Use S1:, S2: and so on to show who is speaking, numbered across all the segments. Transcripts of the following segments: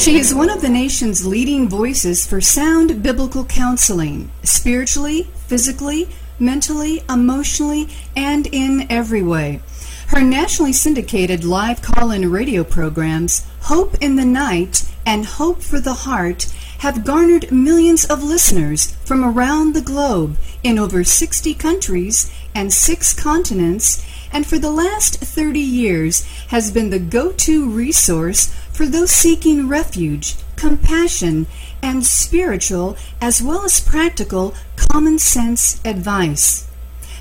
S1: She is one of the nation's leading voices for sound biblical counseling, spiritually, physically, mentally, emotionally, and in every way. Her nationally syndicated live call in radio programs, Hope in the Night and Hope for the Heart, have garnered millions of listeners from around the globe in over 60 countries and six continents, and for the last 30 years has been the go to resource for those seeking refuge, compassion, and spiritual as well as practical common sense advice.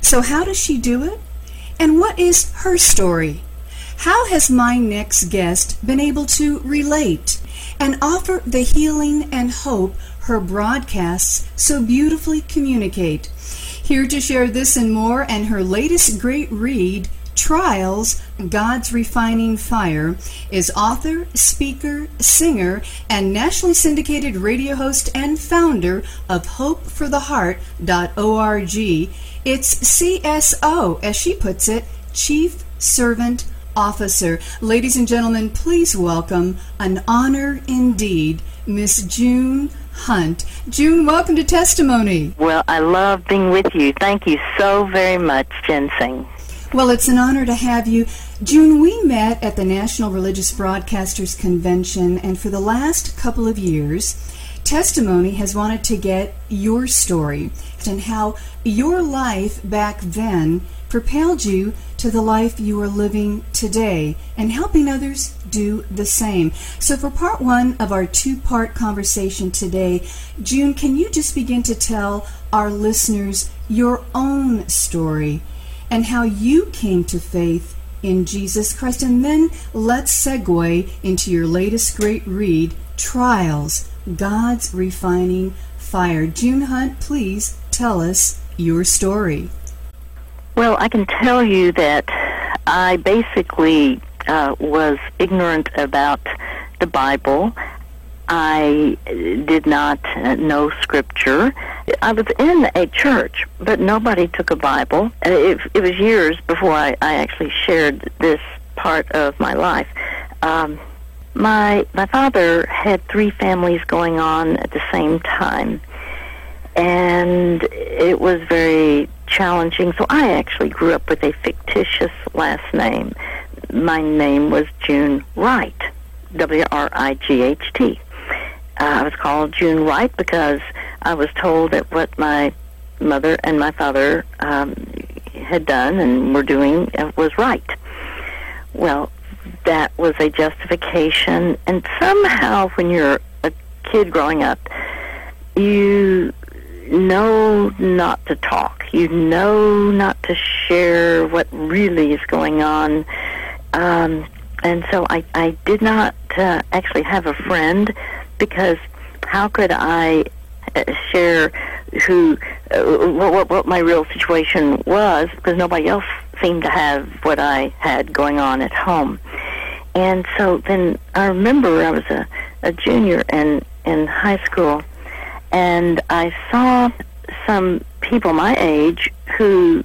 S1: So, how does she do it? And what is her story? How has my next guest been able to relate and offer the healing and hope her broadcasts so beautifully communicate? Here to share this and more and her latest great read, Trials God's Refining Fire is author, speaker, singer, and nationally syndicated radio host and founder of HopeForTheHeart.org. It's CSO, as she puts it, Chief Servant Officer. Ladies and gentlemen, please welcome an honor indeed, Miss June Hunt. June, welcome to Testimony.
S2: Well, I love being with you. Thank you so very much, Jensine.
S1: Well, it's an honor to have you. June, we met at the National Religious Broadcasters Convention, and for the last couple of years, Testimony has wanted to get your story and how your life back then propelled you to the life you are living today and helping others do the same. So, for part one of our two part conversation today, June, can you just begin to tell our listeners your own story? And how you came to faith in Jesus Christ. And then let's segue into your latest great read, Trials God's Refining Fire. June Hunt, please tell us your story.
S2: Well, I can tell you that I basically uh, was ignorant about the Bible. I did not know Scripture. I was in a church, but nobody took a Bible. It, it was years before I, I actually shared this part of my life. Um, my my father had three families going on at the same time, and it was very challenging. So I actually grew up with a fictitious last name. My name was June Wright, W R I G H T. Uh, I was called June Wright because I was told that what my mother and my father um, had done and were doing uh, was right. Well, that was a justification, and somehow when you're a kid growing up, you know not to talk. You know not to share what really is going on. Um, and so I, I did not uh, actually have a friend because how could I uh, share who uh, what, what my real situation was because nobody else seemed to have what I had going on at home. And so then I remember I was a, a junior in in high school, and I saw some people my age who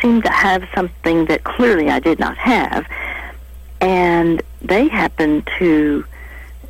S2: seemed to have something that clearly I did not have, and they happened to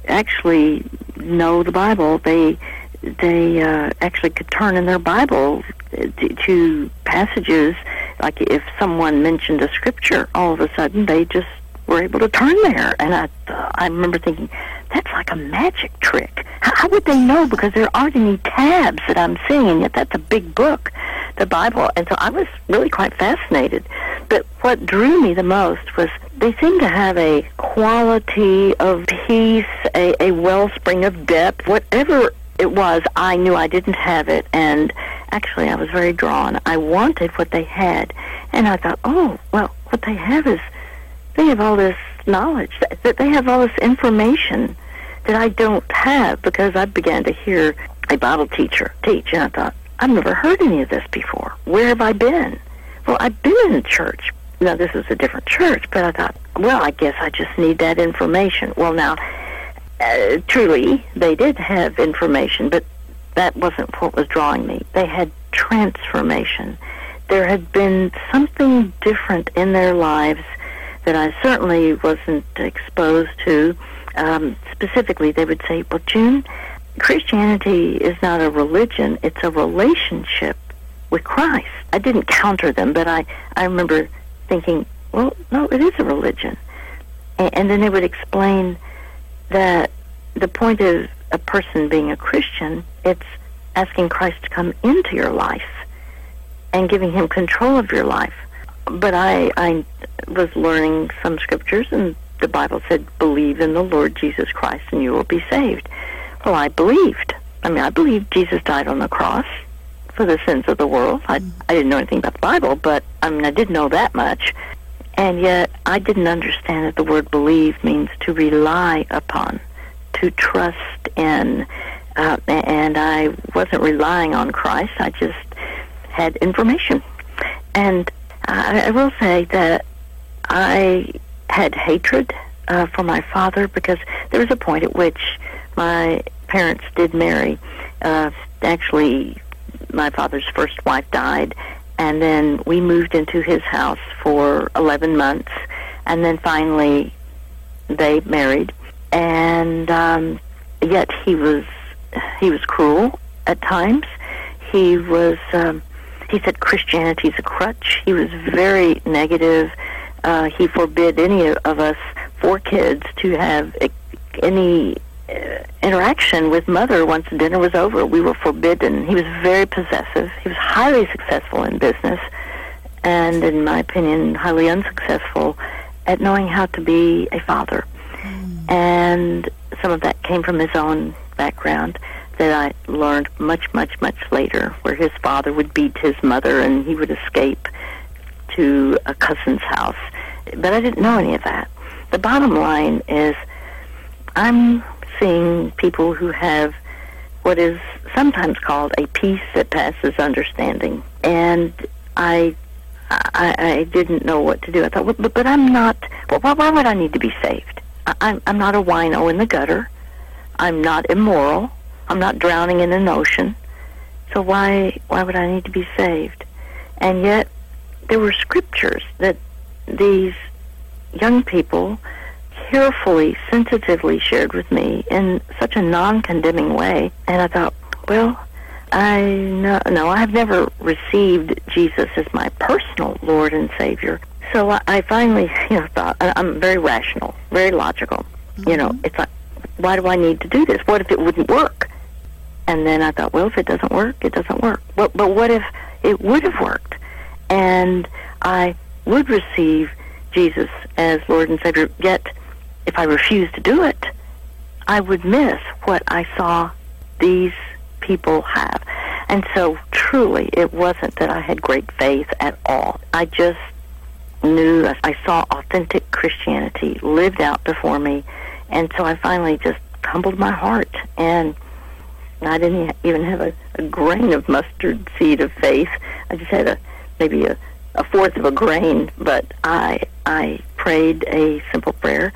S2: actually know the Bible. They they uh, actually could turn in their Bible to, to passages. Like if someone mentioned a scripture, all of a sudden they just were able to turn there. And I I remember thinking that's like a magic trick. How, how would they know? Because there aren't any tabs that I'm seeing, and yet that's a big book, the Bible. And so I was really quite fascinated. But what drew me the most was they seem to have a quality of peace, a, a wellspring of depth, whatever it was, I knew I didn't have it, and actually I was very drawn. I wanted what they had, and I thought, oh, well, what they have is they have all this knowledge, that they have all this information that I don't have because I began to hear a Bible teacher teach. And I thought, I've never heard any of this before. Where have I been? Well, I've been in a church. Now, this is a different church, but I thought, well, I guess I just need that information. Well, now, uh, truly, they did have information, but that wasn't what was drawing me. They had transformation. There had been something different in their lives that I certainly wasn't exposed to. Um, specifically, they would say, well, June, Christianity is not a religion, it's a relationship with Christ. I didn't counter them, but I, I remember thinking, well, no, it is a religion. And, and then they would explain that the point of a person being a Christian, it's asking Christ to come into your life and giving him control of your life. But I, I was learning some scriptures, and the Bible said, believe in the Lord Jesus Christ and you will be saved. Well, I believed. I mean, I believed Jesus died on the cross for the sins of the world. I, I didn't know anything about the Bible, but I mean, I did know that much. And yet, I didn't understand that the word believe means to rely upon, to trust in. Uh, and I wasn't relying on Christ. I just had information. And I, I will say that I had hatred uh, for my father because there was a point at which my parents did marry. Uh, actually, my father's first wife died, and then we moved into his house for 11 months, and then finally they married. And um, yet he was he was cruel at times. He was um, he said Christianity's a crutch. He was very negative. Uh, he forbid any of us four kids to have any interaction with mother once dinner was over. We were forbidden. He was very possessive. He was highly successful in business, and in my opinion, highly unsuccessful at knowing how to be a father. Mm. And some of that came from his own background that I learned much, much, much later, where his father would beat his mother and he would escape to a cousin's house. But I didn't know any of that. The bottom line is I'm seeing people who have what is sometimes called a peace that passes understanding. And I I, I didn't know what to do. I thought, well, but, but I'm not. Well, why, would I need to be saved? I, I'm I'm not a wino in the gutter. I'm not immoral. I'm not drowning in an ocean. So why why would I need to be saved? And yet there were scriptures that these young people carefully, sensitively shared with me in such a non-condemning way. And I thought, well, I no, I have never received Jesus as my personal Lord and Savior. So I, I finally, you know, thought I'm very rational, very logical. Mm-hmm. You know, mm-hmm. it's like, why do I need to do this? What if it wouldn't work? And then I thought, well, if it doesn't work, it doesn't work. But but what if it would have worked, and I would receive Jesus as Lord and Savior? Yet if I refused to do it, I would miss what I saw these people have. And so truly, it wasn't that I had great faith at all. I just knew, I saw authentic Christianity lived out before me. And so I finally just humbled my heart. And I didn't even have a, a grain of mustard seed of faith. I just had a maybe a, a fourth of a grain, but I I prayed a simple prayer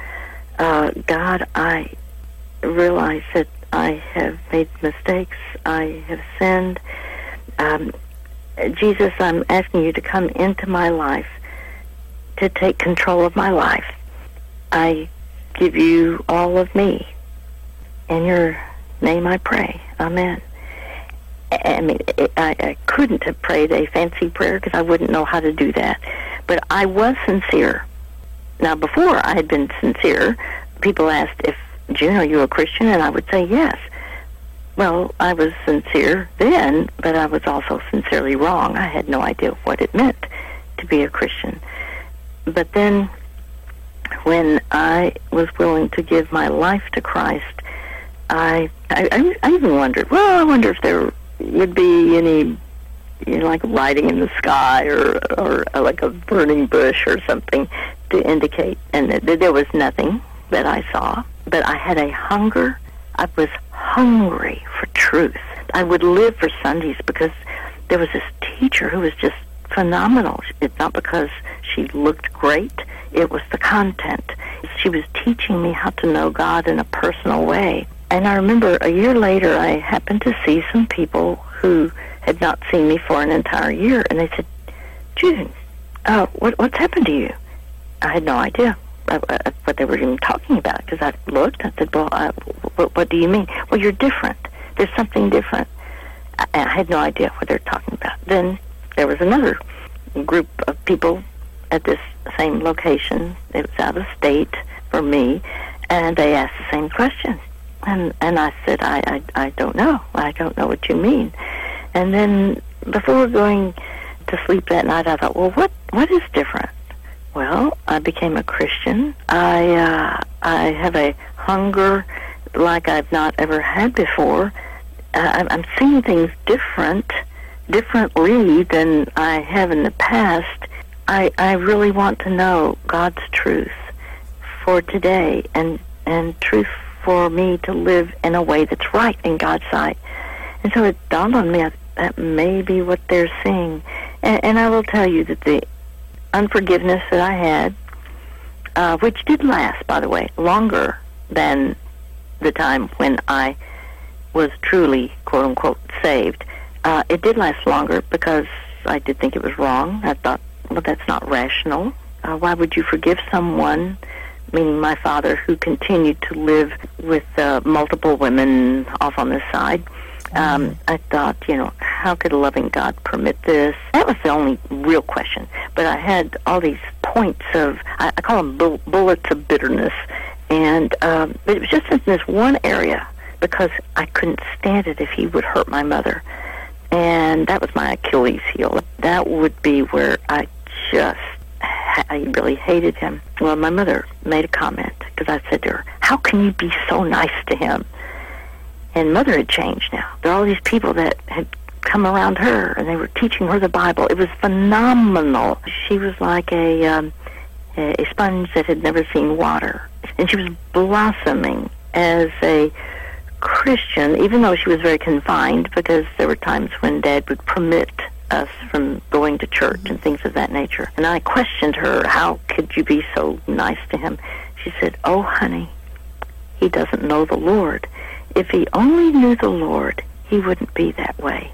S2: uh, God, I realize that I have made mistakes. I have sinned. Um, Jesus, I'm asking you to come into my life, to take control of my life. I give you all of me. In your name I pray. Amen. I mean, I, I couldn't have prayed a fancy prayer because I wouldn't know how to do that. But I was sincere. Now, before I had been sincere, people asked if, June, are you a Christian? And I would say yes. Well, I was sincere then, but I was also sincerely wrong. I had no idea what it meant to be a Christian. But then, when I was willing to give my life to Christ, I I, I even wondered. Well, I wonder if there would be any you know, like writing in the sky or or uh, like a burning bush or something to indicate, and that there was nothing that I saw. But I had a hunger. I was hungry for truth. I would live for Sundays because there was this teacher who was just phenomenal. It's not because she looked great, it was the content. She was teaching me how to know God in a personal way. And I remember a year later, I happened to see some people who had not seen me for an entire year, and they said, June, uh, what, what's happened to you? I had no idea uh, uh, what they were even talking about because I looked. I said, "Well, uh, what, what do you mean?" Well, you're different. There's something different. I, I had no idea what they're talking about. Then there was another group of people at this same location. It was out of state for me, and they asked the same question. And and I said, I, I I don't know. I don't know what you mean. And then before going to sleep that night, I thought, well, what what is different? Well, I became a Christian. I uh, I have a hunger like I've not ever had before. Uh, I'm seeing things different, differently than I have in the past. I I really want to know God's truth for today, and and truth for me to live in a way that's right in God's sight. And so it dawned on me that may be what they're seeing. And, and I will tell you that the unforgiveness that I had, uh, which did last, by the way, longer than the time when I was truly, quote unquote, saved, uh, it did last longer because I did think it was wrong. I thought, well, that's not rational. Uh, why would you forgive someone meaning my father, who continued to live with uh, multiple women off on the side. Um, mm-hmm. I thought, you know, how could a loving God permit this? That was the only real question. But I had all these points of, I, I call them bull- bullets of bitterness. And um, it was just in this one area because I couldn't stand it if he would hurt my mother. And that was my Achilles heel. That would be where I just I really hated him. Well, my mother made a comment because I said to her, "How can you be so nice to him?" And mother had changed now. There are all these people that had come around her, and they were teaching her the Bible. It was phenomenal. She was like a um, a sponge that had never seen water, and she was blossoming as a Christian, even though she was very confined, because there were times when Dad would permit us from going to church and things of that nature. And I questioned her, how could you be so nice to him? She said, oh, honey, he doesn't know the Lord. If he only knew the Lord, he wouldn't be that way.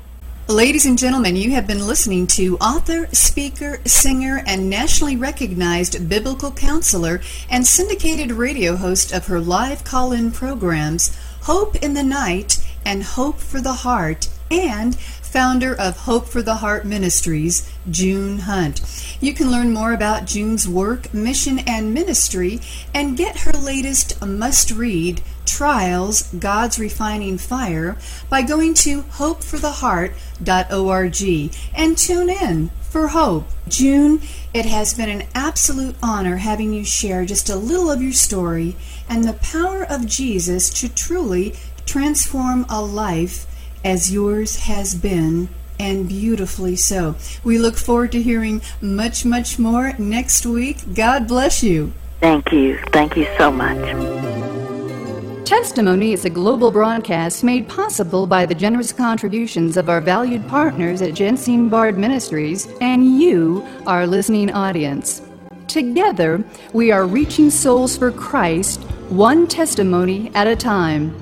S1: Ladies and gentlemen, you have been listening to author, speaker, singer, and nationally recognized biblical counselor and syndicated radio host of her live call in programs, Hope in the Night and Hope for the Heart, and founder of Hope for the Heart Ministries, June Hunt. You can learn more about June's work, mission, and ministry and get her latest must read, Trials God's Refining Fire, by going to hopefortheheart.org and tune in for hope. June, it has been an absolute honor having you share just a little of your story and the power of Jesus to truly transform a life as yours has been, and beautifully so. We look forward to hearing much, much more next week. God bless you.
S2: Thank you. Thank you so much.
S1: Testimony is a global broadcast made possible by the generous contributions of our valued partners at Jensine Bard Ministries and you, our listening audience. Together, we are reaching souls for Christ, one testimony at a time.